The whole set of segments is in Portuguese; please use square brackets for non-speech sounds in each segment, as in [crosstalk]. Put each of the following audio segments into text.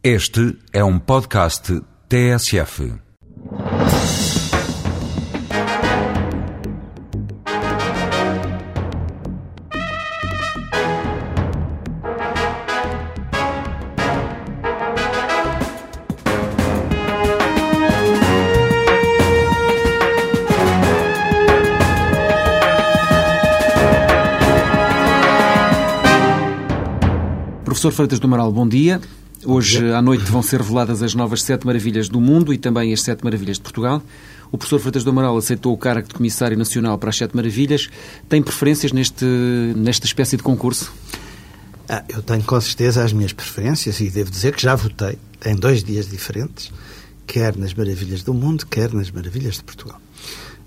Este é um podcast TSF. Professor Freitas do Amaral, bom dia. Hoje à noite vão ser reveladas as novas sete maravilhas do mundo e também as sete maravilhas de Portugal. O professor Freitas do Amaral aceitou o cargo de Comissário Nacional para as Sete Maravilhas. Tem preferências neste, nesta espécie de concurso? Ah, eu tenho com certeza as minhas preferências e devo dizer que já votei em dois dias diferentes, quer nas Maravilhas do Mundo, quer nas Maravilhas de Portugal.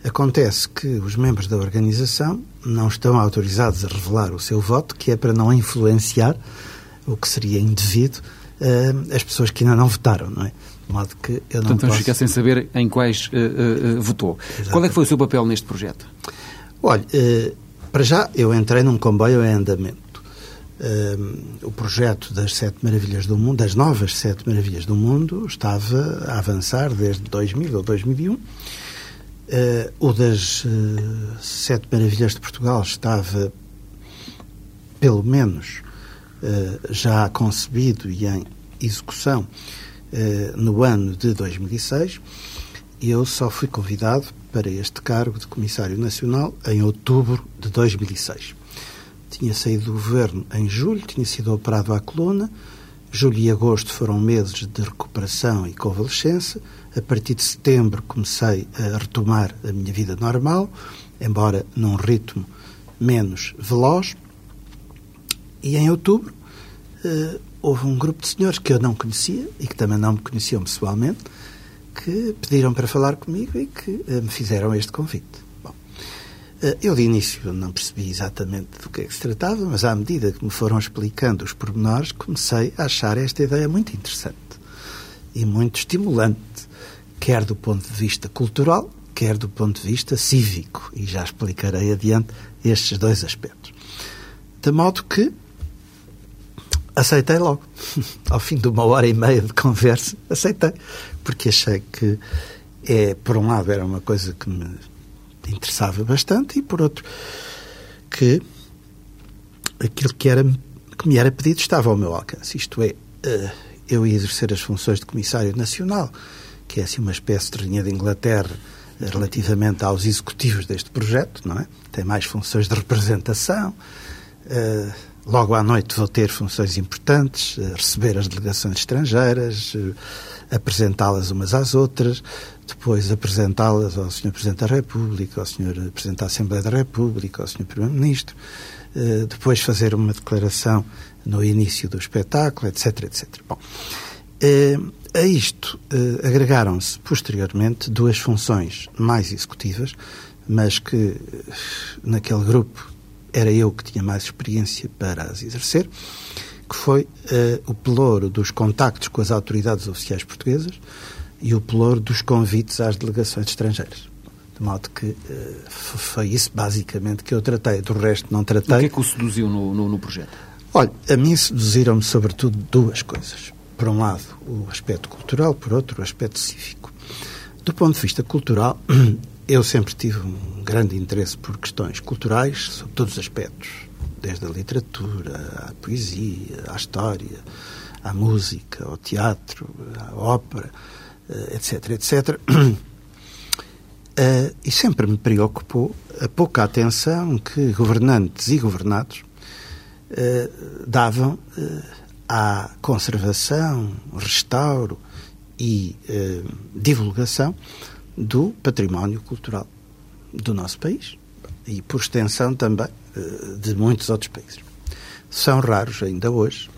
Acontece que os membros da organização não estão autorizados a revelar o seu voto, que é para não influenciar o que seria indevido uh, as pessoas que ainda não votaram, não é? De modo que eu não Portanto, posso... ficar sem saber em quais uh, uh, votou. Exatamente. Qual é que foi o seu papel neste projeto? Olha, para já eu entrei num comboio em andamento. o projeto das Sete Maravilhas do Mundo, das novas Sete Maravilhas do Mundo, estava a avançar desde 2000 ou 2001. o das Sete Maravilhas de Portugal estava, pelo menos, já concebido e em execução eh, no ano de 2006 e eu só fui convidado para este cargo de Comissário Nacional em outubro de 2006. Tinha saído do governo em julho, tinha sido operado à coluna. Julho e agosto foram meses de recuperação e convalescença. A partir de setembro comecei a retomar a minha vida normal, embora num ritmo menos veloz. E em outubro uh, houve um grupo de senhores que eu não conhecia e que também não me conheciam pessoalmente que pediram para falar comigo e que uh, me fizeram este convite. Bom, uh, eu de início não percebi exatamente do que é que se tratava, mas à medida que me foram explicando os pormenores, comecei a achar esta ideia muito interessante e muito estimulante, quer do ponto de vista cultural, quer do ponto de vista cívico, e já explicarei adiante estes dois aspectos. De modo que aceitei logo. [laughs] Ao fim de uma hora e meia de conversa, aceitei. Porque achei que, é, por um lado, era uma coisa que me interessava bastante e, por outro, que aquilo que, era, que me era pedido estava ao meu alcance. Isto é, eh, eu ia exercer as funções de Comissário Nacional, que é assim uma espécie de Rainha de Inglaterra eh, relativamente aos executivos deste projeto, não é? Tem mais funções de representação. Uh, Logo à noite vou ter funções importantes, eh, receber as delegações estrangeiras, eh, apresentá-las umas às outras, depois apresentá-las ao Sr. Presidente da República, ao Sr. Presidente da Assembleia da República, ao Sr. Primeiro-Ministro, eh, depois fazer uma declaração no início do espetáculo, etc, etc. Bom, a isto agregaram-se posteriormente duas funções mais executivas, mas que naquele grupo era eu que tinha mais experiência para as exercer, que foi uh, o pelouro dos contactos com as autoridades oficiais portuguesas e o pelouro dos convites às delegações estrangeiras. De modo que uh, foi isso basicamente que eu tratei, do resto não tratei. O que é que o seduziu no, no, no projeto? Olha, a mim seduziram-me sobretudo duas coisas. Por um lado, o aspecto cultural, por outro, o aspecto cívico. Do ponto de vista cultural, [clears throat] eu sempre tive um grande interesse por questões culturais, sobre todos os aspectos, desde a literatura, à poesia, à história, à música, ao teatro, à ópera, etc, etc. Uh, e sempre me preocupou a pouca atenção que governantes e governados uh, davam à conservação, restauro e divulgação do património cultural do nosso país e, por extensão, também eh, de muitos outros países. São raros ainda hoje,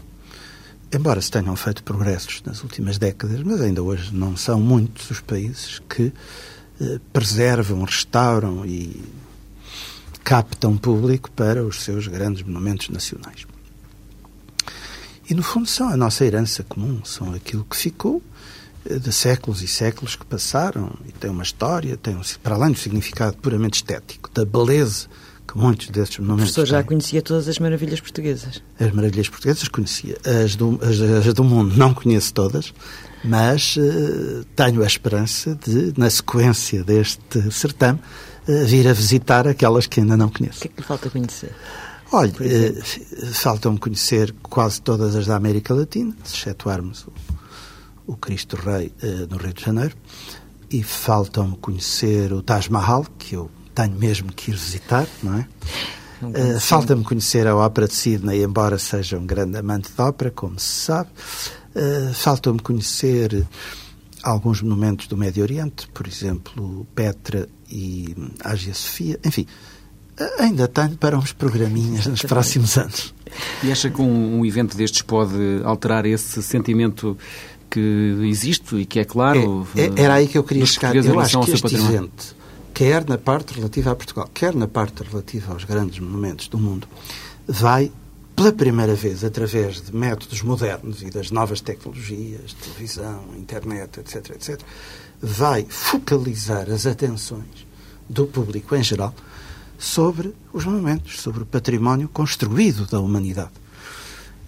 embora se tenham feito progressos nas últimas décadas, mas ainda hoje não são muitos os países que eh, preservam, restauram e captam público para os seus grandes monumentos nacionais. E, no fundo, são a nossa herança comum, são aquilo que ficou de séculos e séculos que passaram e tem uma história, tem um, para além do significado puramente estético, da beleza que muitos desses monumentos. O professor já têm. conhecia todas as maravilhas portuguesas. As maravilhas portuguesas conhecia. As do, as, as do mundo não conheço todas, mas eh, tenho a esperança de, na sequência deste certame, eh, vir a visitar aquelas que ainda não O conheço. que é que lhe falta conhecer? Olha, eh, faltam-me conhecer quase todas as da América Latina, se excetuarmos o, o Cristo Rei eh, no Rio de Janeiro, e faltam-me conhecer o Taj Mahal, que eu tenho mesmo que ir visitar, não é? Conheci. Falta-me conhecer a ópera de Sydney, embora seja um grande amante de ópera, como se sabe. Eh, Falta-me conhecer alguns monumentos do Médio Oriente, por exemplo, Petra e Ágia Sofia. Enfim, ainda tenho para uns programinhas nos próximos anos. E acha que um, um evento destes pode alterar esse sentimento que existe e que é claro? É, é- era aí que eu queria chegar. Eu acho que este evento, quer na parte relativa a Portugal, quer na parte relativa aos grandes monumentos do mundo, vai, pela primeira vez, através de métodos modernos e das novas tecnologias, televisão, internet, etc., etc., vai focalizar as atenções do público em geral sobre os monumentos, sobre o património construído da humanidade.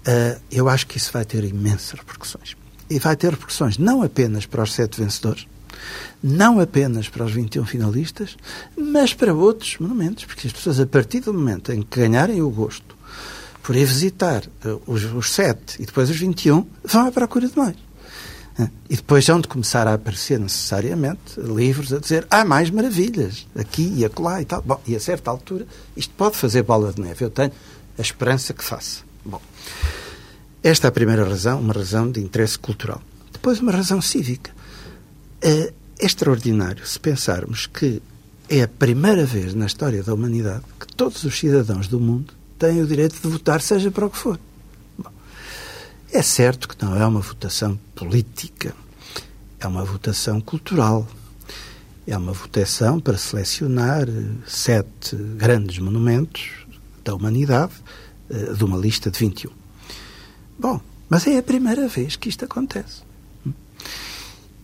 Uh, eu acho que isso vai ter imensas repercussões. E vai ter repercussões não apenas para os sete vencedores, não apenas para os 21 finalistas, mas para outros monumentos, porque as pessoas, a partir do momento em que ganharem o gosto por ir visitar uh, os, os sete e depois os 21, vão à procura de mais. Uh, E depois hão de começar a aparecer necessariamente livros a dizer há mais maravilhas, aqui e acolá e tal. Bom, e a certa altura isto pode fazer bola de neve. Eu tenho a esperança que faça. Bom, esta é a primeira razão, uma razão de interesse cultural. Depois, uma razão cívica. É extraordinário se pensarmos que é a primeira vez na história da humanidade que todos os cidadãos do mundo têm o direito de votar, seja para o que for. Bom, é certo que não é uma votação política, é uma votação cultural. É uma votação para selecionar eh, sete grandes monumentos da humanidade eh, de uma lista de 21. Bom, mas é a primeira vez que isto acontece.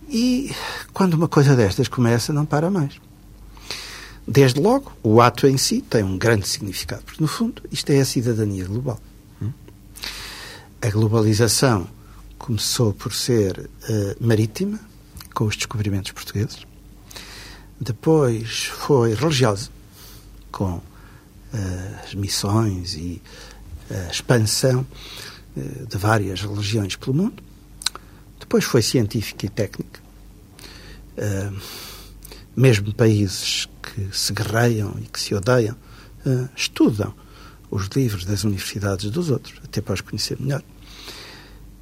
E quando uma coisa destas começa, não para mais. Desde logo, o ato em si tem um grande significado, porque, no fundo, isto é a cidadania global. A globalização começou por ser eh, marítima, com os descobrimentos portugueses. Depois foi religiosa, com eh, as missões e a expansão eh, de várias religiões pelo mundo. Depois foi científica e técnica. Eh, mesmo países que se guerreiam e que se odeiam eh, estudam os livros das universidades dos outros, até para os conhecer melhor.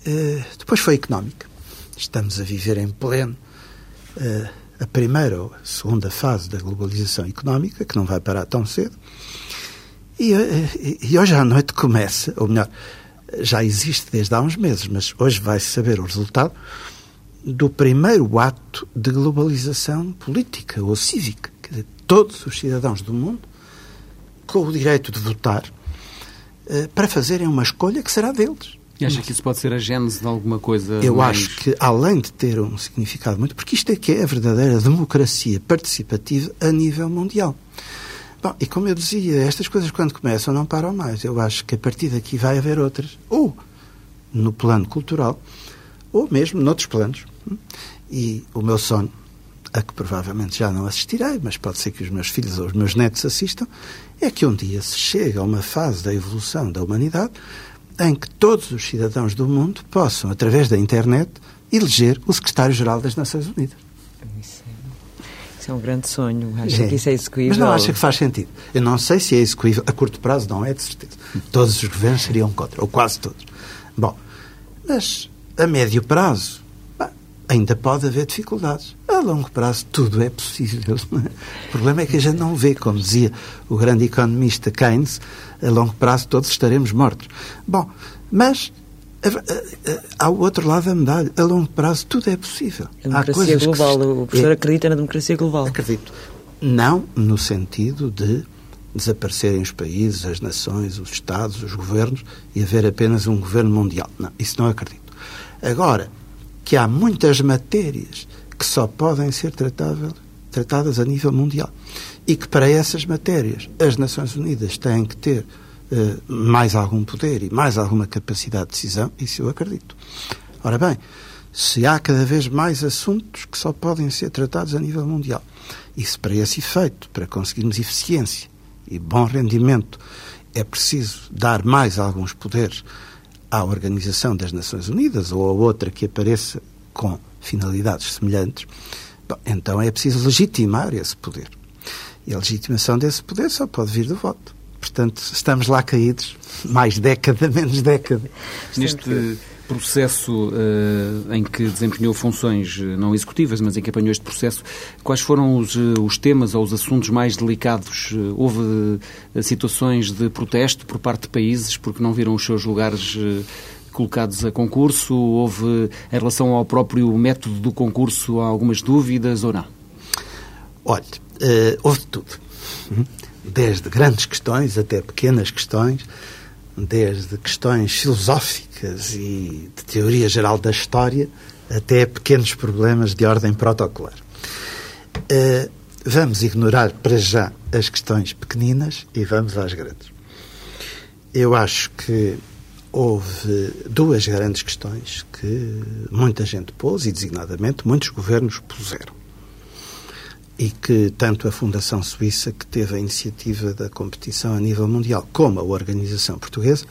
Eh, depois foi económica. Estamos a viver em pleno eh, a primeira ou a segunda fase da globalização económica, que não vai parar tão cedo. E, eh, e hoje à noite começa, ou melhor, já existe desde há uns meses, mas hoje vai-se saber o resultado do primeiro ato de globalização política ou cívica. Quer dizer, todos os cidadãos do mundo com o direito de votar eh, para fazerem uma escolha que será deles. E acha que isso pode ser a gênese de alguma coisa Eu mais... acho que, além de ter um significado muito. Porque isto é que é a verdadeira democracia participativa a nível mundial. Bom, e como eu dizia, estas coisas quando começam não param mais. Eu acho que a partir daqui vai haver outras. Ou no plano cultural, ou mesmo noutros planos. E o meu sonho, a que provavelmente já não assistirei, mas pode ser que os meus filhos ou os meus netos assistam, é que um dia se chegue a uma fase da evolução da humanidade em que todos os cidadãos do mundo possam, através da internet, eleger o secretário-geral das Nações Unidas. É, isso é um grande sonho. Acha É. que isso é execuível? Mas não acha que faz sentido. Eu não sei se é execuível. A curto prazo não é, de certeza. Todos os governos seriam contra, ou quase todos. Bom, mas a médio prazo, bah, ainda pode haver dificuldades. A longo prazo tudo é possível. O problema é que a gente não vê, como dizia o grande economista Keynes, a longo prazo todos estaremos mortos. Bom, mas há o outro lado da medalha. A longo prazo tudo é possível. A democracia que global. se- O professor é- acredita na democracia global. Acredito. Não no sentido de desaparecerem os países, as nações, os Estados, os governos e haver apenas um governo mundial. Não, isso não acredito. Agora, que há muitas matérias que só podem ser tratáveis tratadas a nível mundial. E que para essas matérias as Nações Unidas têm que ter uh, mais algum poder e mais alguma capacidade de decisão, isso eu acredito. Ora bem, se há cada vez mais assuntos que só podem ser tratados a nível mundial, e se para esse efeito, para conseguirmos eficiência e bom rendimento, é preciso dar mais alguns poderes à Organização das Nações Unidas ou a outra que apareça com finalidades semelhantes, bom, então é preciso legitimar esse poder. E a legitimação desse poder só pode vir do voto. Portanto, estamos lá caídos, mais década, [laughs] menos década. Neste processo uh, em que desempenhou funções eh, não executivas, mas em que apanhou este processo, quais foram os, eh, os temas ou os assuntos mais delicados? Houve uh, situações de protesto por parte de países porque não viram os seus lugares uh, colocados a concurso? Houve, em relação ao próprio método do concurso, algumas dúvidas ou não? Olha, houve tudo. Desde grandes questões até pequenas questões desde questões filosóficas e de teoria geral da história até pequenos problemas de ordem protocolar. Uh, vamos ignorar para já as questões pequeninas e vamos às grandes. Eu acho que houve duas grandes questões que muita gente pôs e, designadamente, muitos governos puseram e que tanto a Fundação Suíça, que teve a iniciativa da competição a nível mundial, como a organização portuguesa,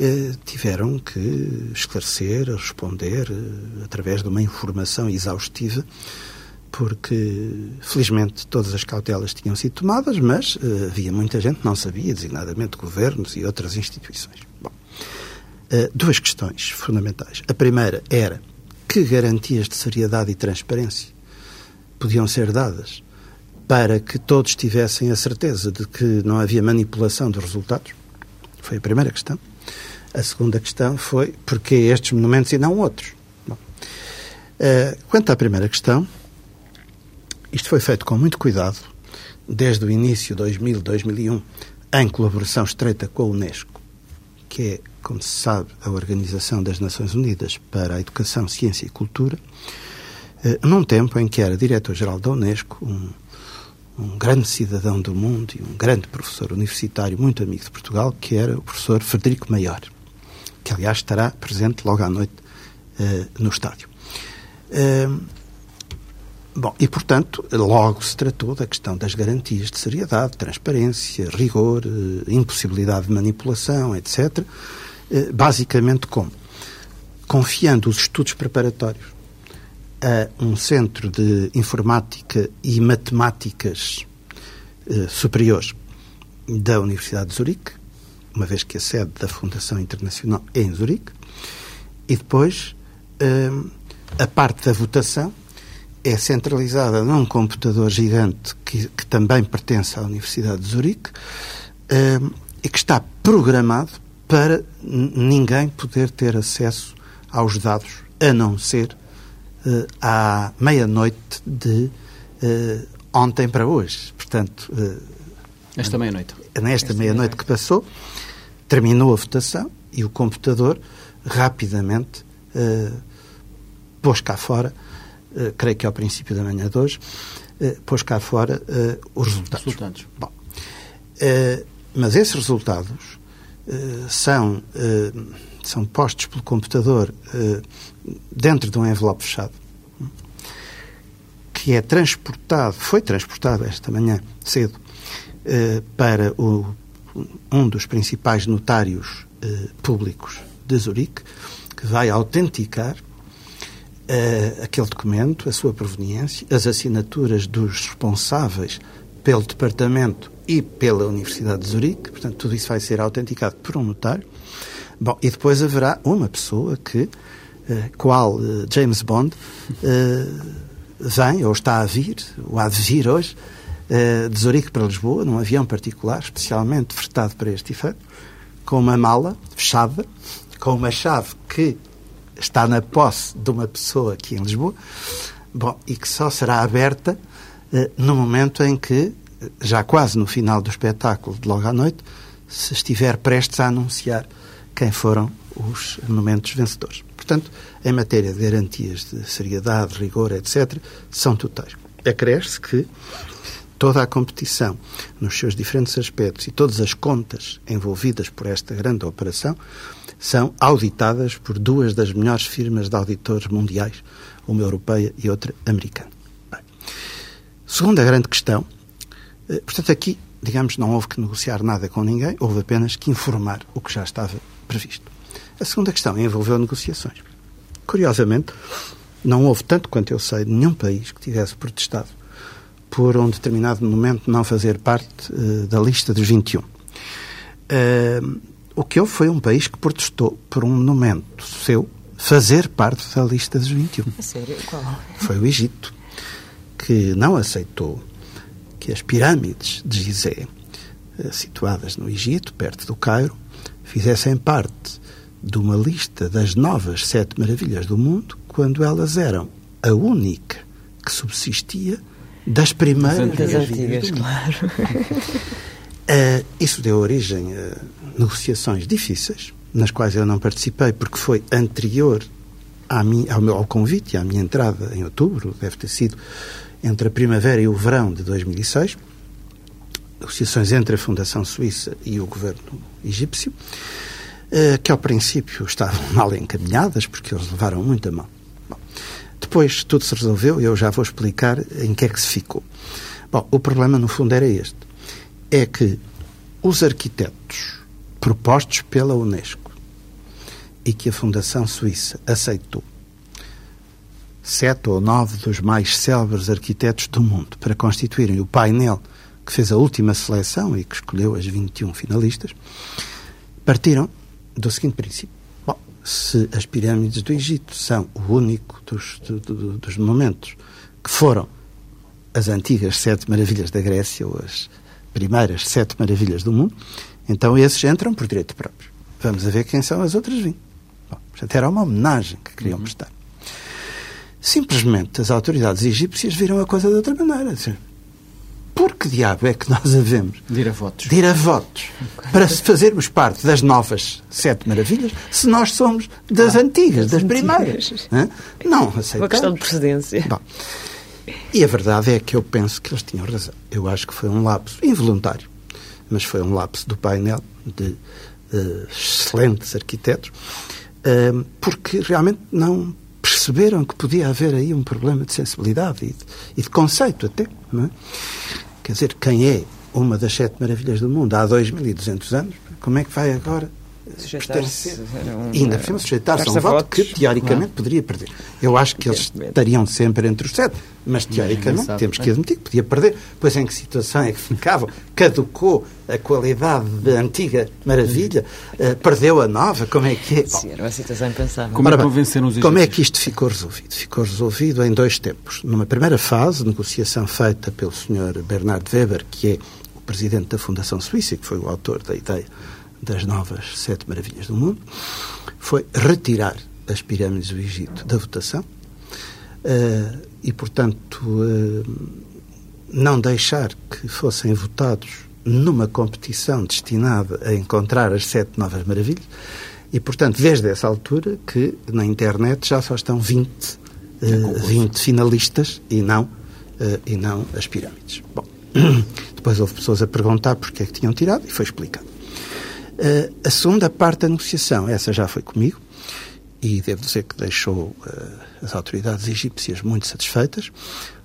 eh, tiveram que esclarecer, responder eh, através de uma informação exaustiva, porque felizmente todas as cautelas tinham sido tomadas, mas eh, havia muita gente que não sabia, designadamente governos e outras instituições. Bom, duas questões fundamentais. A primeira era que garantias de seriedade e transparência podiam ser dadas para que todos tivessem a certeza de que não havia manipulação dos resultados? Foi a primeira questão. A segunda questão foi porque estes monumentos e não outros? Bom, uh, quanto à primeira questão, isto foi feito com muito cuidado, desde o início de 2000, 2001, em colaboração estreita com a Unesco, que é, como se sabe, a Organização das Nações Unidas para a Educação, Ciência e Cultura, eh, num tempo em que era diretor-geral da Unesco, um, um grande cidadão do mundo e um grande professor universitário, muito amigo de Portugal, que era o professor Frederico Maior, que aliás estará presente logo à noite uh, no estádio. Uh, bom, e portanto, logo se tratou da questão das garantias de seriedade, transparência, rigor, uh, impossibilidade de manipulação, etc. basicamente como? Confiando os estudos preparatórios a um centro de informática e matemáticas eh, superiores da Universidade de Zurique, uma vez que a sede da Fundação Internacional é em Zurique, e depois eh, a parte da votação é centralizada num computador gigante que, que também pertence à Universidade de Zurique eh, e que está programado para ninguém poder ter acesso aos dados, a não ser uh, à meia-noite de uh, ontem para hoje. Portanto, uh, esta meia-noite. Nesta meia-noite que passou, terminou a votação e o computador rapidamente pôs cá fora, creio que ao princípio da manhã de hoje, pôs cá fora os resultados. resultados. Bom, mas esses resultados são são postos pelo computador uh, dentro de um envelope fechado, que é transportado, foi transportado esta manhã cedo, uh, para o, um dos principais notários uh, públicos de Zurique, que vai autenticar aquele documento, a sua proveniência, as assinaturas dos responsáveis pelo departamento e pela Universidade de Zurique, portanto, tudo isso vai ser autenticado por um notário. Bom, e depois haverá uma pessoa que, eh, qual eh, James Bond, eh, vem, ou está a vir, ou há de vir hoje, de Zurique para Lisboa, num avião particular, especialmente fretado para este efeito, com uma mala fechada, com uma chave que está na posse de uma pessoa aqui em Lisboa, bom, e que só será aberta no momento em que, já quase no final do espetáculo de logo à noite, se estiver prestes a anunciar quem foram os momentos vencedores. Portanto, em matéria de garantias de seriedade, rigor, etc., são totais. acresce que toda a competição, nos seus diferentes aspectos e todas as contas envolvidas por esta grande operação, são auditadas por duas das melhores firmas de auditores mundiais, uma europeia e outra americana. Bem, segunda grande questão, eh, portanto, aqui, digamos, não houve que negociar nada com ninguém, houve apenas que informar o que já estava previsto. A segunda questão envolveu negociações. Curiosamente, não houve, tanto quanto eu sei, nenhum país que tivesse protestado por um determinado momento não fazer parte uh, da lista dos 21. Uh, o que houve foi um país que protestou por um momento seu fazer parte da lista dos 21. A sério? Qual? Foi o Egito, que não aceitou que as pirâmides de Gizé, uh, situadas no Egito, perto do Cairo, fizessem parte de uma lista das novas sete maravilhas do mundo, quando elas eram a única que subsistia das primeiras Das antigas, claro. [laughs] Eh, isso deu origem a negociações difíceis, nas quais eu não participei, porque foi anterior minha, ao, meu, ao convite à minha entrada em outubro, deve ter sido entre a primavera e o verão de 2006, negociações entre a Fundação Suíça e o governo egípcio, que ao princípio estavam [laughs] mal encaminhadas, porque eles levaram muito a mão. Bom, depois tudo se resolveu e eu já vou explicar em que é que se ficou. Bom, o problema no fundo era este. É que os arquitetos propostos pela Unesco e que a Fundação Suíça aceitou, sete ou nove dos mais célebres arquitetos do mundo, para constituírem o painel que fez a última seleção e que escolheu as 21 finalistas, partiram do seguinte princípio. Bom, se as pirâmides do Egito são o único dos, do- do- dos momentos que foram as antigas sete maravilhas da Grécia, ou as primeiras sete maravilhas do mundo, então esses entram por direito próprio. Vamos a ver quem são as outras 20. Bom, portanto, era uma homenagem que queriam prestar. Simplesmente as autoridades egípcias viram a coisa de outra maneira. Por que diabo é que nós havemos De ir a votos. de ir a votos para se fazermos parte das novas sete maravilhas se nós somos das antigas, das das primeiras? antigas. Não Uma questão de aceitamos. procedência. Bom, e a verdade é que eu penso que eles tinham razão. Eu acho que foi um lapso involuntário, mas foi um lapso do painel de excelentes arquitetos, porque realmente não perceberam que podia haver aí um problema de sensibilidade e de, e de conceito até. Não é? Quer dizer, quem é uma das sete maravilhas do mundo? Há 2.200 anos, como é que vai agora Sujeitar-se um- ainda por cima sujeitar-se a um voto que, votos. teoricamente, poderia perder. Eu acho que eles estariam sempre entre os sete, mas teoricamente temos não é? que admitir que podia perder. Pois em que situação é que ficavam? Caducou a qualidade da antiga maravilha? Eh, perdeu a nova? Como é que é? Bom, Sim, era uma situação impensável. Como é Ora que convenceram os Como é que isto ficou resolvido? Ficou resolvido em dois tempos. Numa primeira fase, negociação feita pelo Sr. Bernard Weber, que é o presidente da Fundação Suíça, e que foi o autor da ideia das novas sete maravilhas do mundo, foi retirar as pirâmides do Egito da votação eh, e, portanto, eh, não deixar que fossem votados numa competição destinada a encontrar as sete novas maravilhas. E, portanto, desde essa altura que na internet já só estão 20, eh, 20 finalistas e não, eh, e não as pirâmides. Bom, [clears throat] depois houve pessoas a perguntar porque é que tinham tirado e foi explicado. Eh, a segunda parte da negociação, essa já foi comigo, e devo dizer que deixou eh, as autoridades egípcias muito satisfeitas,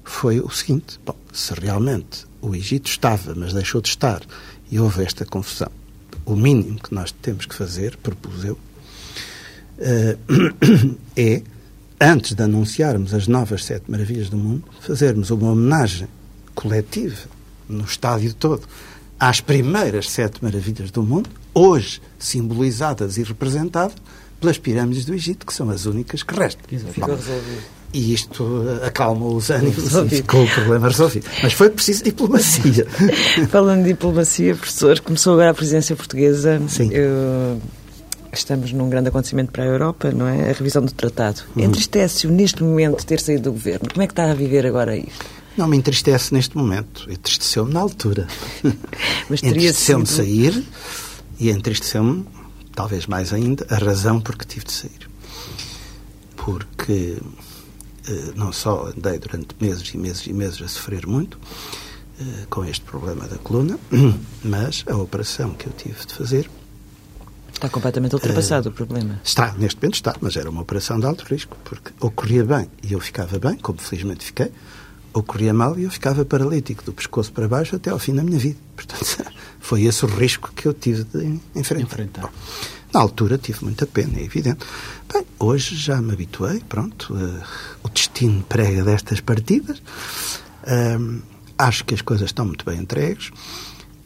foi o seguinte: bom, se realmente o Egito estava, mas deixou de estar, e houve esta confusão, o mínimo que nós temos que fazer, propus eu, eh, [coughs] é, antes de anunciarmos as novas sete maravilhas do mundo, fazermos uma homenagem coletiva, no estádio todo, às primeiras sete maravilhas do mundo, hoje simbolizadas e representadas pelas pirâmides do Egito, que são as únicas que restam. E isto eh, acalmou os ânimos e ficou [laughs] o problema resolvido. Mas foi preciso diplomacia. [laughs] Falando de diplomacia, professor, começou agora a presidência portuguesa. Sim. Eu- Estamos num grande acontecimento para a Europa, não é? A revisão do tratado. Uhum. Entristece-o neste momento ter saído do governo. Como é que está a viver agora isto? Não me entristece neste momento. Entristeceu-me na altura. [laughs] Entristeceu-me sair e entristeceu-me, talvez mais ainda, a razão por que tive de sair. Porque eh, não só andei durante meses e meses e meses a sofrer muito eh, com este problema da coluna, [clears throat] mas a operação que eu tive de fazer Está completamente ultrapassado uh, o problema. Está, neste momento está, mas era uma operação de alto risco, porque ocorria bem e eu ficava bem, como felizmente fiquei, ocorria mal e eu ficava paralítico do pescoço para baixo até ao fim da minha vida. Portanto, [laughs] foi esse o risco que eu tive de enfrentar. enfrentar. Bom, na altura tive muita pena, é evidente. Bem, hoje já me habituei, pronto, uh, o destino prega destas partidas. Uh, acho que as coisas estão muito bem entregues.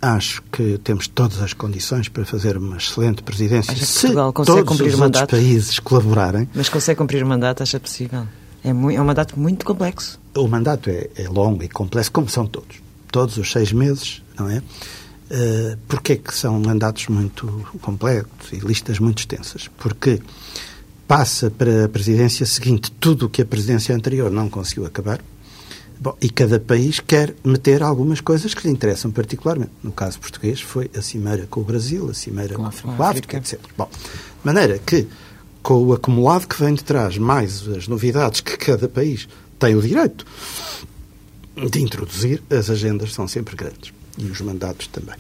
Acho que temos todas as condições para fazer uma excelente presidência acha que se Portugal consegue todos cumprir os o mandato? países colaborarem. Mas consegue cumprir o mandato, acha possível? É, muito, é um mandato muito complexo. O mandato é, é, longo e complexo, como são todos. Todos os seis meses, não é? Uh, Porquê que são mandatos muito complexos e listas muito extensas? Porque passa para a presidência seguinte tudo o que a presidência anterior não conseguiu acabar, Bom, e cada país quer meter algumas coisas que lhe interessam particularmente. No caso português foi a cimeira com o Brasil, a cimeira com, com a África, etc. Bom, de maneira que, com o acumulado que vem de trás, mais as novidades que cada país tem o direito de introduzir, as agendas são sempre grandes. E os mandatos também.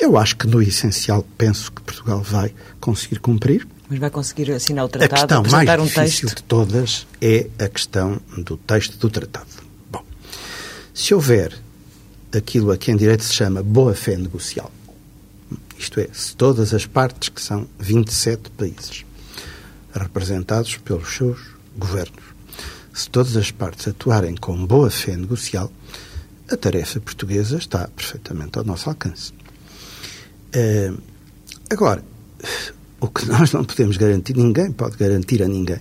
Eu acho que, no essencial, penso que Portugal vai conseguir cumprir. Mas vai conseguir assinar o tratado, a questão mais um difícil texto? de todas é a questão do texto do tratado. Bom, se houver aquilo a que em direito se chama boa-fé negocial, isto é, se todas as partes, que são 27 países, representados pelos seus governos, se todas as partes atuarem com boa-fé negocial, a tarefa portuguesa está perfeitamente ao nosso alcance. Uh, agora, o que nós não podemos garantir, ninguém pode garantir a ninguém,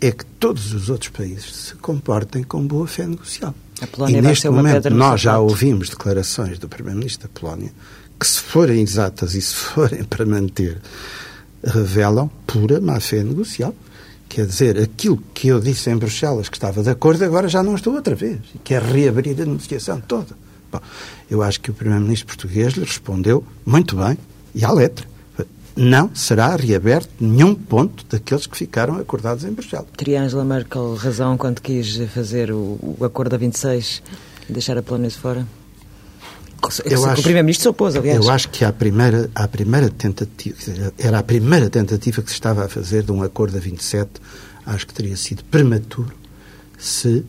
é que todos os outros países se comportem com boa fé negocial. A Polónia e neste momento nós já ouvimos declarações do Primeiro-Ministro da Polónia que, se forem exatas e se forem [laughs] para manter, revelam pura má fé negocial. Quer dizer, aquilo que eu disse em Bruxelas que estava de acordo, agora já não estou outra vez. Quer reabrir a negociação toda. Bom, eu acho que o Primeiro-Ministro português lhe respondeu muito bem e à letra. Não será reaberto nenhum ponto daqueles que ficaram acordados em Bruxelas. Teria Angela Merkel razão quando quis fazer o, o acordo a 26 e deixar a Polónia fora? Eu o acho- Primeiro-Ministro se opôs, aliás. Eu acho que à primeira, à primeira tentativa, era a primeira tentativa que se estava a fazer de um acordo a 27, acho que teria sido prematuro se,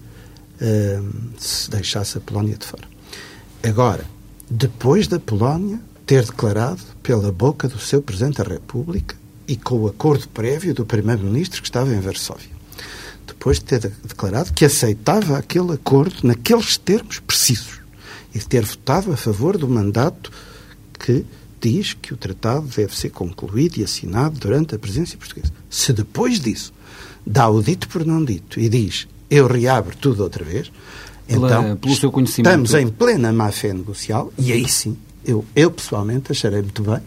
eh, se deixasse a Polónia de fora. Agora, depois da Polónia ter declarado pela boca do seu Presidente da República e com o acordo prévio do Primeiro-Ministro que estava em Varsóvia, depois de ter de- declarado que aceitava aquele acordo naqueles termos precisos e de ter votado a favor do mandato que diz que o tratado deve ser concluído e assinado durante a presidência portuguesa. Se depois disso dá o dito por não dito e diz eu reabro tudo outra vez, Pela- então pelo seu conhecimento. estamos em plena má-fé negocial e aí sim, eu, eu pessoalmente acharei muito bem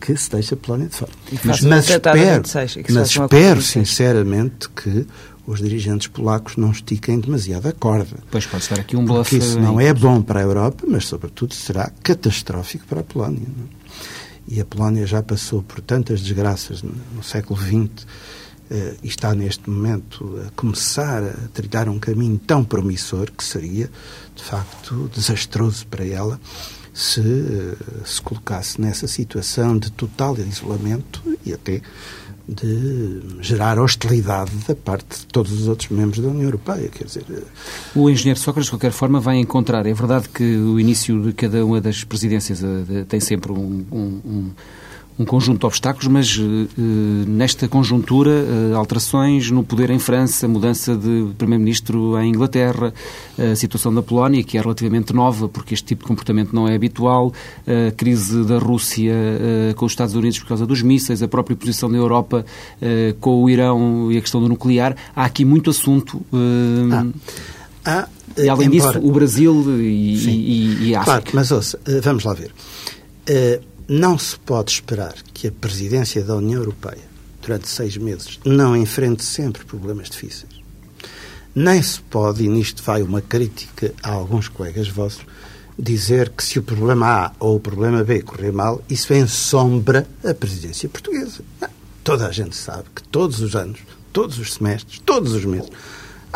que se deixe a Polónia de fora. Que faça tratado a 26, que se mas um acordo a espero 26. sinceramente que os dirigentes polacos não estiquem demasiado a corda. Pois pode estar aqui um bluff. Porque isso não é bom para a Europa, mas, sobretudo, será catastrófico para a Polónia. é? E a Polónia já passou por tantas desgraças no, no século XX eh, e está, neste momento, a começar a trilhar um caminho tão promissor que seria, de facto, desastroso para ela se eh, se colocasse nessa situação de total isolamento e até de gerar hostilidade da parte de todos os outros membros da União Europeia. Quer dizer, O engenheiro Sócrates, de qualquer forma, vai encontrar. É verdade que o início de cada uma das presidências eh, tem sempre um, um- um- um conjunto de obstáculos, mas eh, nesta conjuntura, eh, alterações no poder em França, mudança de primeiro-ministro em Inglaterra, a situação da Polónia, que é relativamente nova, porque este tipo de comportamento não é habitual, a crise da Rússia com os Estados Unidos por causa dos mísseis, a própria posição da Europa com o Irão e a questão do nuclear. Há aqui muito assunto. eh, há, e além embora- disso, o Brasil e, e, e a Claro, África. mas ouça, vamos lá ver. Eh, Não se pode esperar que a presidência da União Europeia, durante seis meses, não enfrente sempre problemas difíceis. Nem se pode, e nisto vai uma crítica a alguns colegas vossos, dizer que se o problema A ou o problema B correr mal, isso ensombra a presidência portuguesa. Não. Toda a gente sabe que todos os anos, todos os semestres, todos os meses,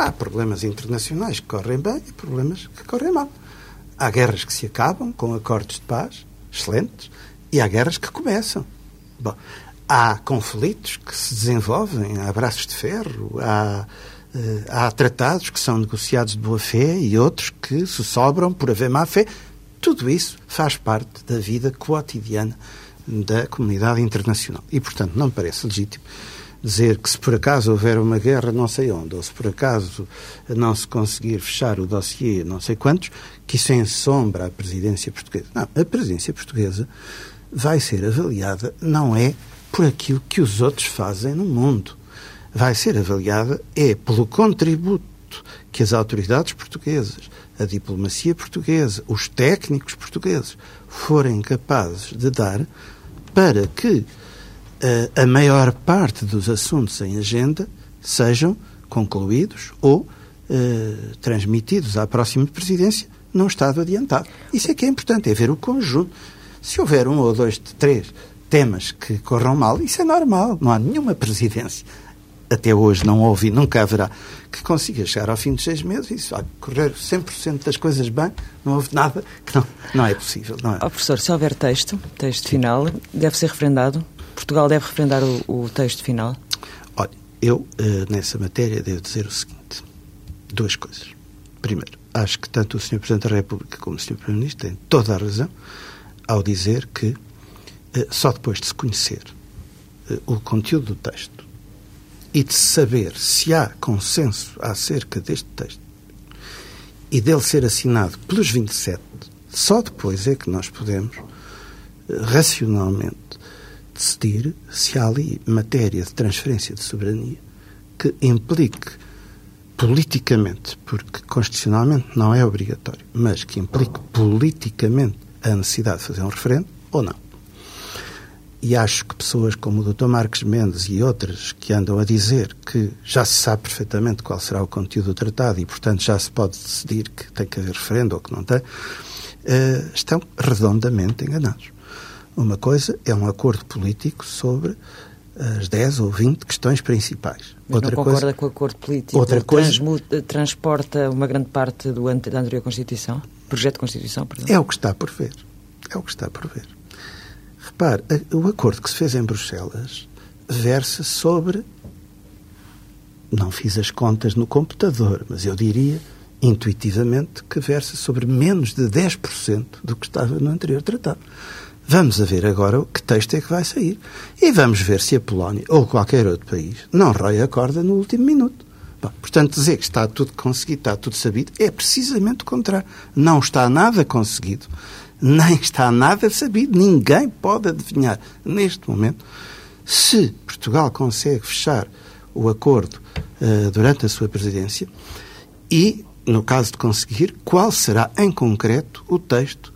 Há problemas internacionais que correm bem e problemas que correm mal. Há guerras que se acabam com acordos de paz, excelentes, e há guerras que começam. Bom, há conflitos que se desenvolvem, há braços de ferro, há, uh, há tratados que são negociados de boa fé e outros que se sobram por haver má fé. Tudo isso faz parte da vida cotidiana da comunidade internacional. E, portanto, não me parece legítimo dizer que se por acaso houver uma guerra não sei onde, ou se por acaso não se conseguir fechar o dossiê não sei quantos, que isso ensombra a presidência portuguesa. Não, a presidência portuguesa vai ser avaliada não é por aquilo que os outros fazem no mundo. Vai ser avaliada é pelo contributo que as autoridades portuguesas, a diplomacia portuguesa, os técnicos portugueses forem capazes de dar para que uh, a maior parte dos assuntos em agenda sejam concluídos ou uh, transmitidos à próxima presidência num estado adiantado. Isso é que é importante, é ver o conjunto. Se houver um ou dois, três temas que corram mal, isso é normal. Não há nenhuma presidência, até hoje não houve e nunca haverá, que consiga chegar ao fim de seis meses e isso vai correr 100% das coisas bem, não houve nada que não, não é possível. Não é? Oh, professor, se houver texto, texto Sim. final, deve ser referendado? Portugal deve referendar o, o texto final? Olha, eu eh, nessa matéria devo dizer o seguinte: duas coisas. Primeiro, acho que tanto o Sr. Presidente da República como o Sr. Primeiro-Ministro têm toda a razão ao dizer que eh, só depois de se conhecer eh, o conteúdo do texto e de saber se há consenso acerca deste texto e dele ser assinado pelos 27, só depois é que nós podemos racionalmente decidir se há ali matéria de transferência de soberania que implique politicamente, porque constitucionalmente não é obrigatório, mas que implique politicamente a necessidade de fazer um referendo ou não. E acho que pessoas como o Dr. Marques Mendes e outras que andam a dizer que já se sabe perfeitamente qual será o conteúdo do tratado e, portanto, já se pode decidir que tem que haver referendo ou que não tem, eh, estão redondamente enganados. Uma coisa é um acordo político sobre as 10 ou 20 questões principais. Mas outra não concorda coisa, com o acordo político? Outra coisa, transporta uma grande parte do, da anterior Constituição? Projeto de Constituição, perdão? É o que está por ver. É o que está por ver. Repare, o acordo que se fez em Bruxelas versa sobre. Não fiz as contas no computador, mas eu diria intuitivamente que versa sobre menos de 10% do que estava no anterior tratado. Vamos a ver agora que texto é que vai sair. E vamos ver se a Polónia ou qualquer outro país não rói a corda no último minuto. Portanto, dizer que está tudo conseguido, está tudo sabido, é precisamente o contrário. Não está nada conseguido, nem está nada sabido. Ninguém pode adivinhar, neste momento, se Portugal consegue fechar o acordo uh, durante a sua presidência e, no caso de conseguir, qual será, em concreto, o texto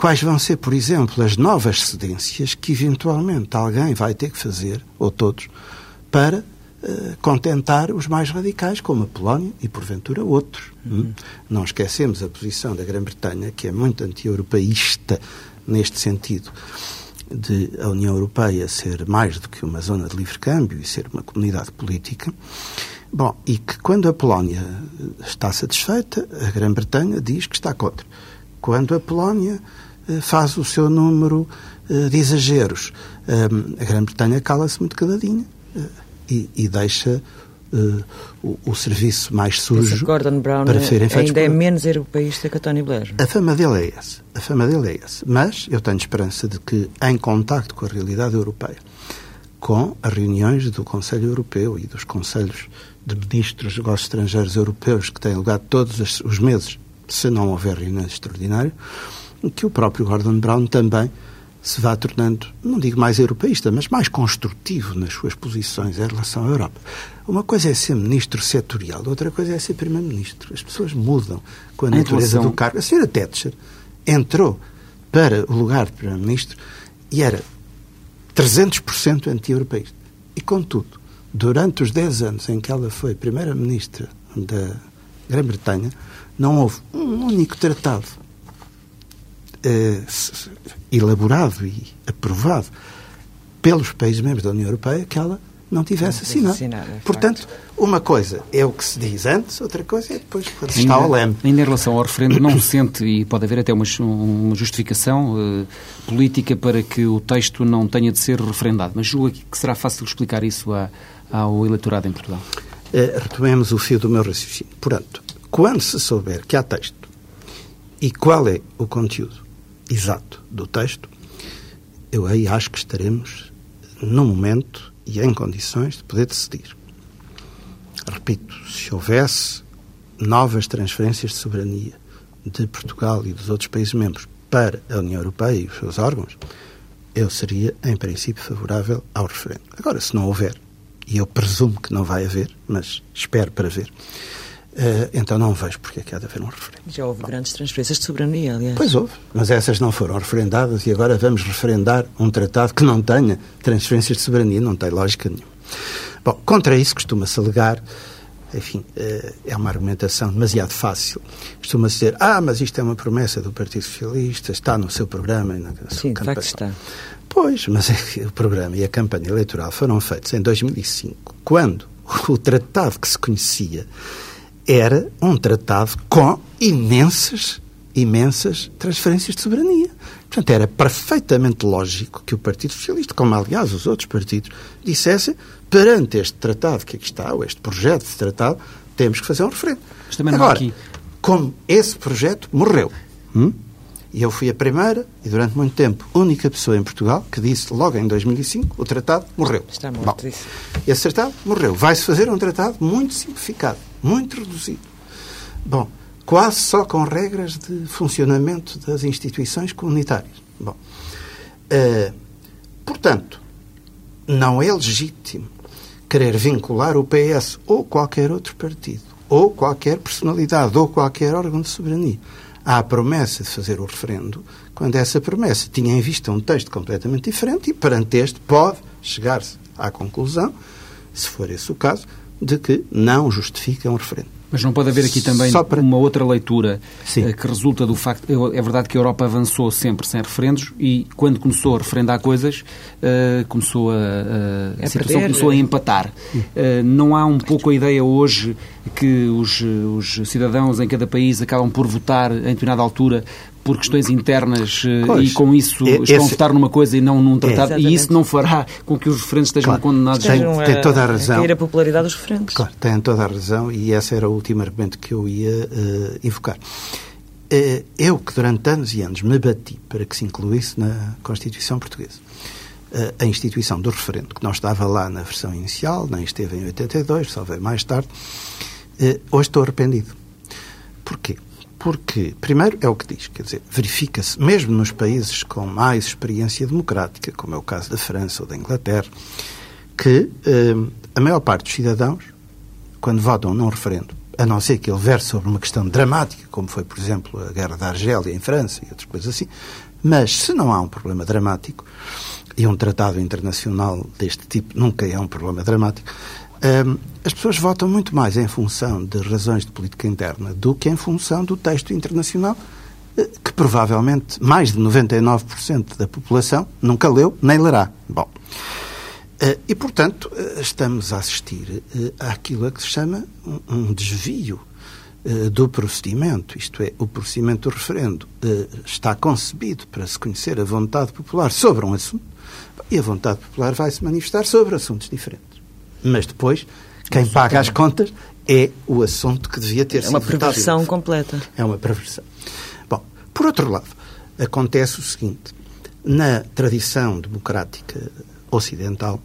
Quais vão ser, por exemplo, as novas cedências que eventualmente alguém vai ter que fazer, ou todos, para contentar os mais radicais, como a Polónia e, porventura, outros. Hum? Uhum. Não esquecemos a posição da Grã-Bretanha, que é muito anti-europeísta neste sentido de a União Europeia ser mais do que uma zona de livre câmbio e ser uma comunidade política. Bom, e que quando a Polónia está satisfeita, a Grã-Bretanha diz que está contra. Quando a Polónia eh, faz o seu número eh, de exageros. A Grã-Bretanha cala-se muito caladinha eh, e, e deixa Uh, o, o, serviço mais sujo Gordon Brown para serem feitos ainda é menos europeísta que a Tony Blair. A fama dele é essa. A fama dele é essa. Mas eu tenho esperança de que, em contacto com a realidade europeia, com as reuniões do Conselho Europeu e dos Conselhos de Ministros dos Negócios Estrangeiros Europeus que têm lugar todos os meses, se não houver reuniões extraordinárias, que o próprio Gordon Brown também se vá tornando, não digo mais europeísta, mas mais construtivo nas suas posições em relação à Europa. Uma coisa é ser ministro setorial, outra coisa é ser primeiro-ministro. As pessoas mudam com a natureza relação... do cargo. A senhora Thatcher entrou para o lugar de primeiro-ministro e era 300% anti-europeísta. E, contudo, durante os 10 anos em que ela foi primeira-ministra da Grã-Bretanha, não houve um único tratado eh, elaborado e aprovado pelos países membros da União Europeia que ela não tivesse assinado. assinado Portanto, uma coisa é o que se diz antes, outra coisa é depois quando se está ao leme. Ainda em relação ao referendo, não se sente, e pode haver até uma, uma justificação uh, política para que o texto não tenha de ser referendado, mas julgo que será fácil explicar isso a, ao eleitorado em Portugal. Uh, retomemos o fio do meu raciocínio. Portanto, quando se souber que há texto e qual é o conteúdo exato do texto, eu aí acho que estaremos no momento e em condições de poder decidir. Repito, se houvesse novas transferências de soberania de Portugal e dos outros países membros para a União Europeia e os seus órgãos, eu seria, em princípio, favorável ao referendo. Agora, se não houver, e eu presumo que não vai haver, mas espero para ver, então não vejo porque é que há de haver um referendo. Já houve Bom. grandes transferências de soberania, aliás. Pois houve, mas essas não foram referendadas e agora vamos referendar um tratado que não tenha transferências de soberania, não tem lógica nenhuma. Bom, contra isso costuma-se alegar, enfim, uh, é uma argumentação demasiado fácil. Costuma-se dizer, ah, mas isto é uma promessa do Partido Socialista, está no seu programa e na sua Sim, campanha. de facto está. Pois, mas é o programa e a campanha eleitoral foram feitos em 2005, quando o tratado que se conhecia era um tratado com imensas, imensas transferências de soberania. Portanto, era perfeitamente lógico que o Partido Socialista, como aliás os outros partidos, dissessem perante este tratado que aqui está, ou este projeto de tratado, temos que fazer um referendo. Agora, aqui... como esse projeto morreu, hum? E eu fui a primeira e durante muito tempo única pessoa em Portugal que disse logo em 2005 o tratado morreu. Está morto Bom, isso. Esse tratado morreu. Vai-se fazer um tratado muito simplificado muito reduzido. Bom, quase só com regras de funcionamento das instituições comunitárias. Bom, uh, portanto, não é legítimo querer vincular o PS ou qualquer outro partido, ou qualquer personalidade, ou qualquer órgão de soberania à promessa de fazer o referendo, quando essa promessa tinha em vista um texto completamente diferente e perante este pode chegar-se à conclusão, se for esse o caso, de que não justifica um referendo. Mas não pode haver aqui também para... uma outra leitura Sim. Eh, que resulta do facto. É verdade que a Europa avançou sempre sem referendos e quando começou a referendar coisas, uh, começou a, a, a situação começou a empatar. Uh, não há um pouco a ideia hoje que os, os cidadãos em cada país acabam por votar em determinada altura por questões internas eh, pois, e com isso é, estão a votar numa coisa e não num tratado, é, e isso não fará com que os referentes estejam claro, condenados tem, a, tem toda a razão. A, a popularidade dos referentes. Claro, tem toda a razão e esse era o último argumento que eu ia uh, invocar. Uh, eu que durante anos e anos me bati para que se incluísse na Constituição Portuguesa uh, a instituição do referendo, que não estava lá na versão inicial, nem esteve em 82, só veio mais tarde, hoje estou arrependido. Porquê? Porque, primeiro, é o que diz, quer dizer, verifica-se, mesmo nos países com mais experiência democrática, como é o caso da França ou da Inglaterra, que eh, a maior parte dos cidadãos, quando votam num referendo, a não ser que ele verse sobre uma questão dramática, como foi, por exemplo, a guerra da Argélia em França e outras coisas assim, mas se não há um problema dramático, e um tratado internacional deste tipo nunca é um problema dramático, um, as pessoas votam muito mais em função de razões de política interna do que em função do texto internacional, eh, que provavelmente mais de 99% da população nunca leu nem lerá. Bom. Uh, e, portanto, uh, estamos a assistir àquilo a que se chama um desvio do procedimento, isto é, o procedimento do referendo está concebido para se conhecer a vontade popular sobre um assunto e a vontade popular vai se manifestar sobre assuntos diferentes. Mas depois, quem paga as contas é o assunto que devia ter é sido. É uma perversão completa. É uma perversão. Bom, por outro lado, acontece o seguinte: na tradição democrática ocidental,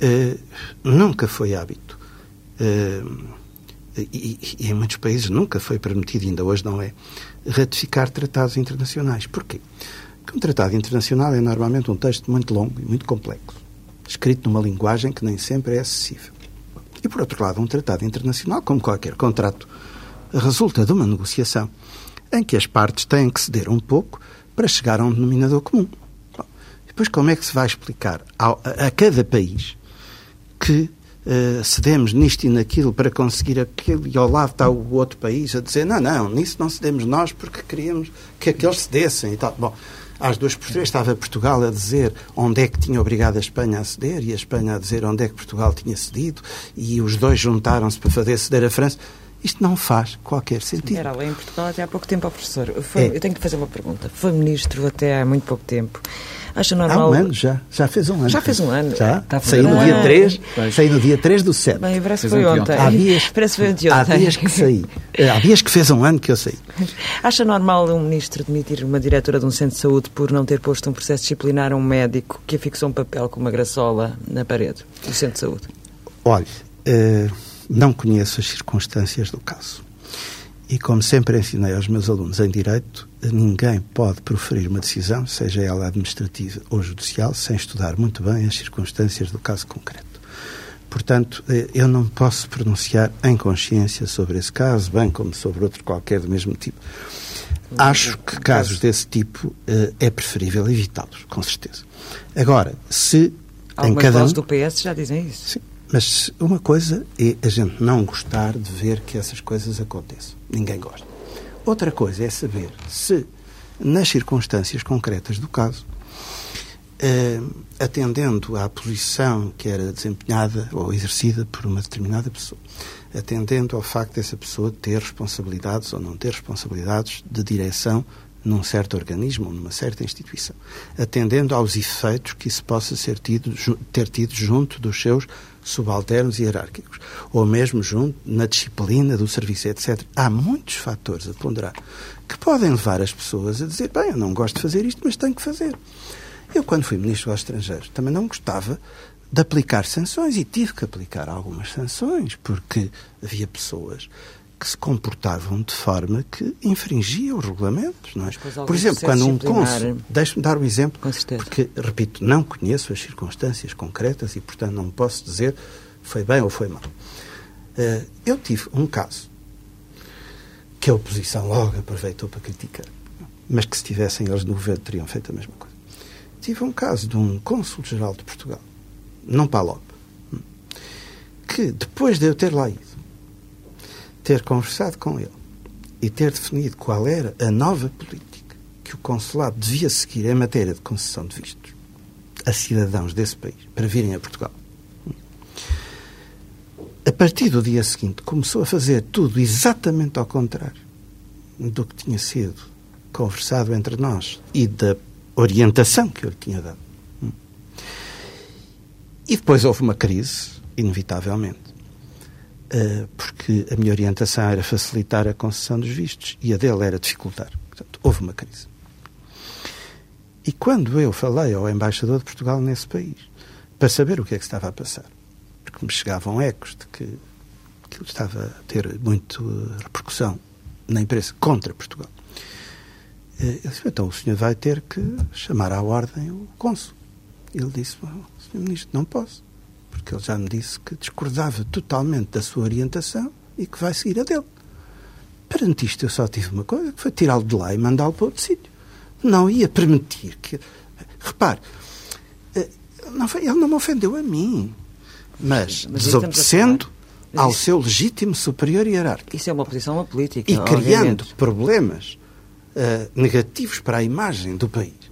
eh, nunca foi hábito. Eh, e, e, em muitos países nunca foi permitido, ainda hoje não é, ratificar tratados internacionais. Porquê? Porque um tratado internacional é normalmente um texto muito longo e muito complexo escrito numa linguagem que nem sempre é acessível. E, por outro lado, um tratado internacional, como qualquer contrato, resulta de uma negociação em que as partes têm que ceder um pouco para chegar a um denominador comum. Bom, depois, como é que se vai explicar a, a, a cada país que uh, cedemos nisto e naquilo para conseguir aquilo e ao lado está o outro país a dizer não, não, nisso não cedemos nós porque queríamos que aqueles cedessem e tal. Bom, às duas por três estava Portugal a dizer onde é que tinha obrigado a Espanha a ceder e a Espanha a dizer onde é que Portugal tinha cedido e os dois juntaram-se para fazer ceder a França. Isto não faz qualquer sentido. Era lá em Portugal até há pouco tempo, professor. Foi, é. Eu tenho que fazer uma pergunta. Foi ministro até há muito pouco tempo. Acha normal... Há um ano já. Já fez um ano. Já fez um ano. Já. Está saiu no dia 3. Saiu no dia 3 do 7. Bem, parece que foi ontem. Há dias, [laughs] parece que foi ontem. Há dias que saí. Eh, há dias que fez um ano que eu saí. [laughs] Acha normal um ministro demitir uma diretora de um centro de saúde por não ter posto um processo disciplinar a um médico que afixou um papel com uma graçola na parede do centro de saúde? Olhe, uh, não conheço as circunstâncias do caso. E como sempre ensinei aos meus alunos em Direito, ninguém pode proferir uma decisão, seja ela administrativa ou judicial, sem estudar muito bem as circunstâncias do caso concreto. Portanto, eh, eu não posso pronunciar em consciência sobre esse caso, bem como sobre outro qualquer do mesmo tipo. Acho que casos desse tipo eh, é preferível evitá-los, com certeza. Agora, se Algumas em cada um... do PS já dizem isso. Sim, mas uma coisa é a gente não gostar de ver que essas coisas aconteçam. Ninguém gosta. Outra coisa é saber se, nas circunstâncias concretas do caso, eh, atendendo à posição que era desempenhada ou exercida por uma determinada pessoa, atendendo ao facto dessa pessoa ter responsabilidades ou não ter responsabilidades de direção num certo organismo numa certa instituição, atendendo aos efeitos que isso possa ser tido, ter tido junto dos seus subalternos hierárquicos, ou mesmo junto na disciplina do serviço, etc. Há muitos fatores a ponderar que podem levar as pessoas a dizer: bem, eu não gosto de fazer isto, mas tenho que fazer. Eu, quando fui Ministro dos Estrangeiros, também não gostava de aplicar sanções e tive que aplicar algumas sanções, porque havia pessoas que se comportavam de forma que infringia os regulamentos. Não é? Por exemplo, quando um cônsul. Deixe-me dar o um exemplo, porque, repito, não conheço as circunstâncias concretas e, portanto, não posso dizer foi bem ou foi mal. Uh, eu tive um caso que a oposição logo aproveitou para criticar, mas que se tivessem eles no governo teriam feito a mesma coisa. Tive um caso de um cônsul-geral de Portugal, não Palop, que depois de eu ter lá ido, ter conversado com ele e ter definido qual era a nova política que o consulado devia seguir em matéria de concessão de vistos a cidadãos desse país para virem a Portugal. A partir do dia seguinte começou a fazer tudo exatamente ao contrário do que tinha sido conversado entre nós e da orientação que eu lhe tinha dado. E depois houve uma crise, inevitavelmente. Eh, porque a minha orientação era facilitar a concessão dos vistos e a dele era dificultar. Portanto, houve uma crise. E quando eu falei ao embaixador de Portugal nesse país, para saber o que é que estava a passar, porque me chegavam ecos de que aquilo estava a ter muito repercussão na imprensa contra Portugal, eh, ele disse, então o senhor vai ter que chamar à ordem o cônsul. Ele disse, senhor ministro, não posso porque ele já me disse que discordava totalmente da sua orientação e que vai seguir a dele. Perante isto, eu só tive uma coisa, que foi tirá-lo de lá e mandá-lo para outro sítio. Não ia permitir que... Repare, eh, não foi, ele não me ofendeu a mim, mas, mas desobedecendo ao isso, seu legítimo superior hierárquico. Isso é uma posição política, E criando obviamente. problemas uh, negativos para a imagem do país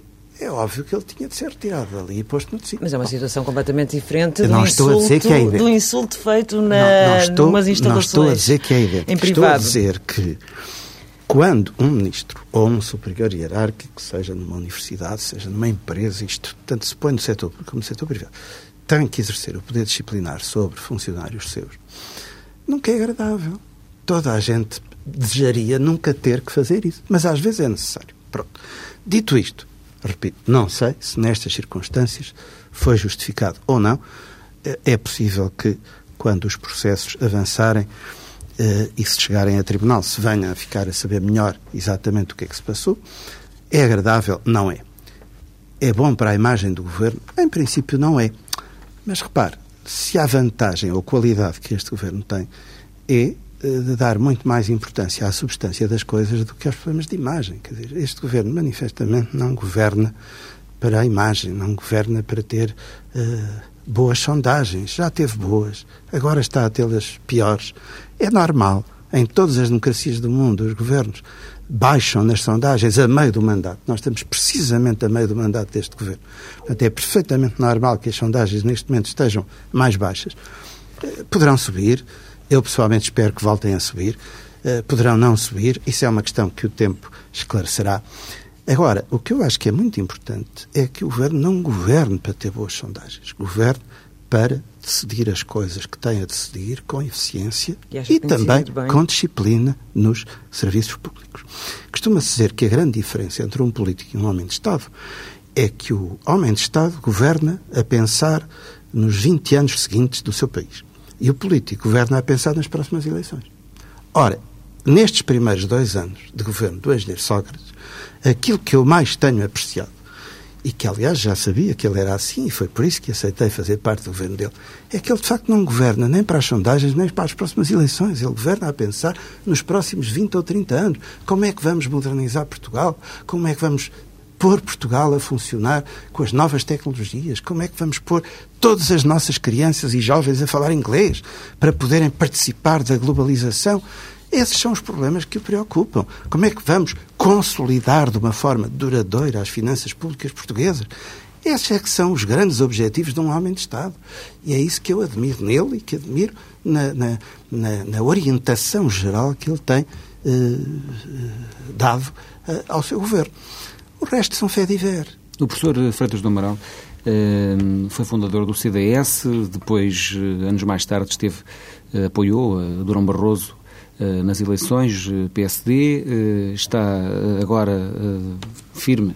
é óbvio que ele tinha de ser retirado dali e posto no sítio. Mas é uma situação completamente diferente do, não estou insulto, a dizer que é do insulto feito na, não, não estou, numas instalações Não estou a dizer que é idêntico. Em estou privado. a dizer que quando um ministro ou um superior hierárquico, seja numa universidade, seja numa empresa, isto tanto se põe no setor público como no setor privado, tem que exercer o poder disciplinar sobre funcionários seus, nunca é agradável. Toda a gente desejaria nunca ter que fazer isso, mas às vezes é necessário. Pronto. Dito isto, Repito, não sei se nestas circunstâncias foi justificado ou não. É, é possível que, quando os processos avançarem eh, e se chegarem a tribunal, se venha a ficar a saber melhor exatamente o que é que se passou. É agradável? Não é. É bom para a imagem do governo? Em princípio, não é. Mas repare, se há vantagem ou qualidade que este governo tem, é eh, de dar muito mais importância à substância das coisas do que aos problemas de imagem. Quer dizer, este governo manifestamente não governa para a imagem, não governa para ter uh, boas sondagens. Já teve boas, agora está a tê-las piores. É normal. Em todas as democracias do mundo, os governos baixam nas sondagens a meio do mandato. Nós estamos precisamente a meio do mandato deste governo. Portanto, é perfeitamente normal que as sondagens neste momento estejam mais baixas. Eh, poderão subir, eu pessoalmente espero que voltem a subir, eh, poderão não subir, isso é uma questão que o tempo esclarecerá. Agora, o que eu acho que é muito importante é que o governo não governe para ter boas sondagens, governe para decidir as coisas que tem a decidir com eficiência E e, também com disciplina nos serviços públicos. Costuma-se dizer que a grande diferença entre um político e um homem de Estado é que o homem de Estado governa a pensar nos 20 anos seguintes do seu país e o político governa a pensar nas próximas eleições. Ora, nestes primeiros dois anos de governo do engenheiro Sócrates, aquilo que eu mais tenho apreciado e que, aliás, já sabia que ele era assim, e foi por isso que aceitei fazer parte do governo dele, é que ele, de facto, não governa nem para as sondagens, nem para as próximas eleições. Ele governa a pensar nos próximos 20 ou 30 anos. Como é que vamos modernizar Portugal? Como é que vamos pôr Portugal a funcionar com as novas tecnologias? Como é que vamos pôr todas as nossas crianças e jovens a falar inglês para poderem participar da globalização? Esses são os problemas que o preocupam. Como é que vamos consolidar de uma forma duradoura as finanças públicas portuguesas? Esses é que são os grandes objetivos de um homem de Estado. E é isso que eu admiro nele e que admiro na, na, na, na orientação geral que ele tem eh, eh, dado eh, ao seu governo. O resto são fé de ver. O professor Freitas do Amaral eh, foi fundador do CDS, depois, eh, anos mais tarde, esteve, eh, apoiou Durão Barroso eh, nas eleições, PSD, está agora firme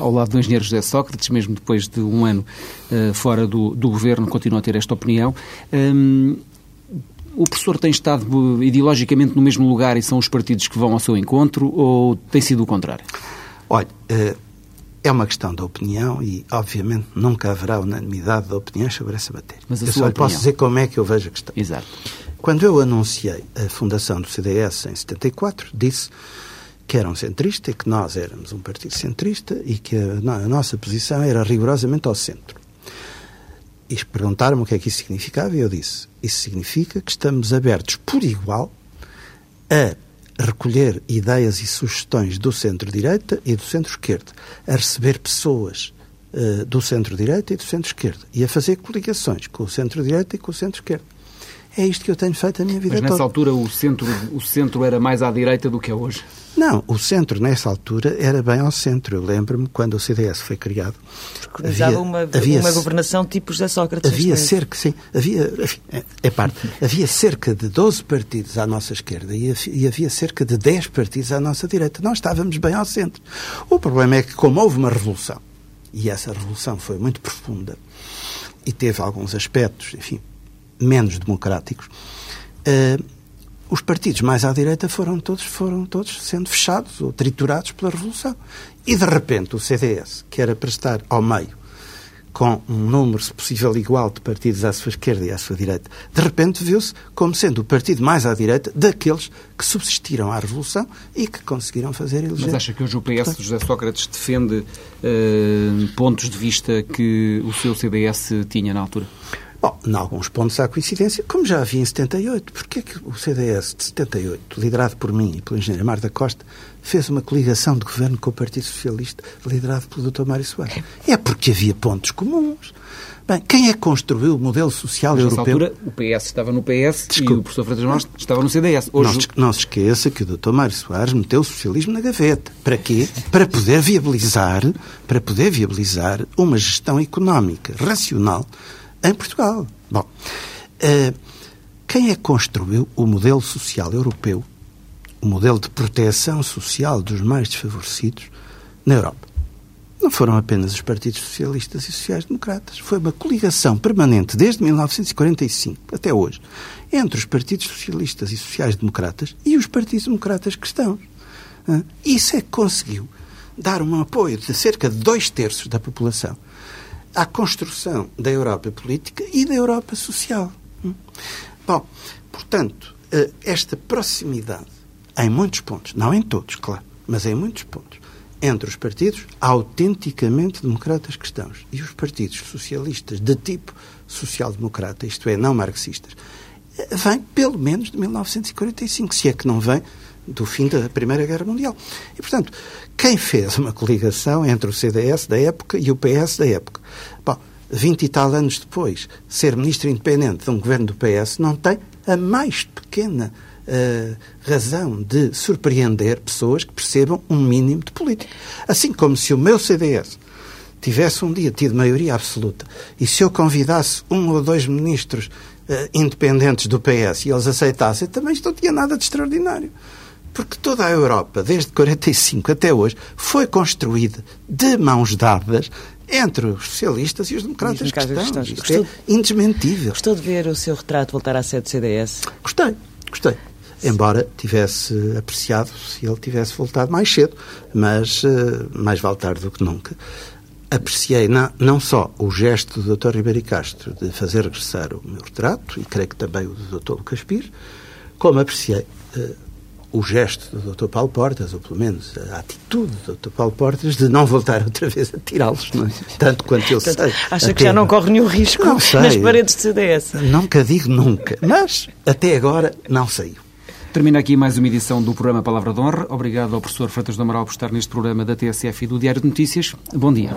ao lado do engenheiro José Sócrates, mesmo depois de um ano fora do, do governo, continua a ter esta opinião. Hum, o professor tem estado ideologicamente no mesmo lugar e são os partidos que vão ao seu encontro ou tem sido o contrário? Olha, eh, é uma questão de opinião e, obviamente, nunca haverá unanimidade de opiniões sobre essa matéria. Mas a eu só lhe posso opinião? dizer como é que eu vejo a questão. Exato. Quando eu anunciei a fundação do CDS em 74, disse que era um centrista e que nós éramos um partido centrista e que a, a nossa posição era rigorosamente ao centro. E perguntaram-me o que é que isso significava e eu disse: isso significa que estamos abertos por igual a recolher ideias e sugestões do centro-direita e do centro-esquerda, a receber pessoas eh, do centro-direita e do centro-esquerda e a fazer coligações com o centro-direita e com o centro-esquerda. É isto que eu tenho feito a minha vida Mas nessa toda. altura o centro, o centro era mais à direita do que é hoje. Não, o centro nessa altura era bem ao centro. Eu lembro-me quando o CDS foi criado. Preconizava uma, havia- uma governação tipo José Sócrates. Havia cerca, sim, havia, enfim, é- é parte, havia cerca de 12 partidos à nossa esquerda e e havia cerca de 10 partidos à nossa direita. Nós estávamos bem ao centro. O problema é que, como houve uma revolução, e essa revolução foi muito profunda e teve alguns aspectos, enfim, menos democráticos, eh, os partidos mais à direita foram todos, foram todos sendo fechados ou triturados pela Revolução. E, de repente, o CDS, que era para estar ao meio, com um número, se possível, igual de partidos à sua esquerda e à sua direita, de repente viu-se como sendo o partido mais à direita daqueles que subsistiram à Revolução e que conseguiram fazer eleger. Mas acha que hoje o PS de José Sócrates defende eh, pontos de vista que o seu CDS tinha na altura? Bom, em alguns pontos há coincidência, como já havia em 78. Porquê que o CDS de 78, liderado por mim e pelo engenheiro Mar da Costa, fez uma coligação de governo com o Partido Socialista, liderado pelo Dr. Mário Soares? É porque havia pontos comuns. Bem, quem é que construiu o modelo social Mas nessa europeu? altura o PS estava no PS Desculpe. e o professor Freitas Maus estava no CDS. Não Hoje, se, não se esqueça que o Dr. Mário Soares meteu o socialismo na gaveta. Para quê? Para poder viabilizar, para poder viabilizar uma gestão económica racional em Portugal. Bom, eh, quem é que construiu o modelo social europeu, o modelo de proteção social dos mais desfavorecidos na Europa? Não foram apenas os partidos socialistas e sociais-democratas. Foi uma coligação permanente desde 1945 até hoje entre os partidos socialistas e sociais-democratas e os partidos democratas cristãos. Isso é que conseguiu dar um apoio de cerca de dois terços da população à construção da Europa política e da Europa social. Hum? Bom, portanto, eh, esta proximidade, em muitos pontos, não em todos, claro, mas em muitos pontos, entre os partidos autenticamente democratas cristãos e os partidos socialistas de tipo social-democrata, isto é, não marxistas, eh, vem pelo menos de 1945, se é que não vem do fim da Primeira Guerra Mundial. E, portanto, quem fez uma coligação entre o CDS da época e o PS da época? Bom, 20 e tal anos depois, ser ministro independente de um governo do PS não tem a mais pequena uh, razão de surpreender pessoas que percebam um mínimo de política. Assim como se o meu CDS tivesse um dia tido maioria absoluta e se eu convidasse um ou dois ministros uh, independentes do PS e eles aceitassem, também isto não tinha nada de extraordinário. Porque toda a Europa, desde 45 até hoje, foi construída de mãos dadas entre os socialistas e os democratas, os democratas cristãos. Isto é indesmentível. Gostou de ver o seu retrato voltar à sede do CDS? Gostei, gostei. Embora tivesse apreciado se ele tivesse voltado mais cedo, mas uh, mais vale tarde do que nunca. Apreciei não, não só o gesto do Dr. Ribeiro Castro de fazer regressar o meu retrato, e creio que também o do Dr. Lucas Pires, como apreciei uh, o gesto do Dr. Paulo Portas, ou pelo menos a atitude do Dr. Paulo Portas, de não voltar outra vez a tirá-los, é? tanto quanto eu Portanto, sei. Acha que já não corre nenhum risco não sei. nas paredes do CDS? Nunca digo nunca, mas até agora não saiu. Termina aqui mais uma edição do programa Palavra de Honra. Obrigado ao professor Freitas do Amaral por estar neste programa da TSF e do Diário de Notícias. Bom dia.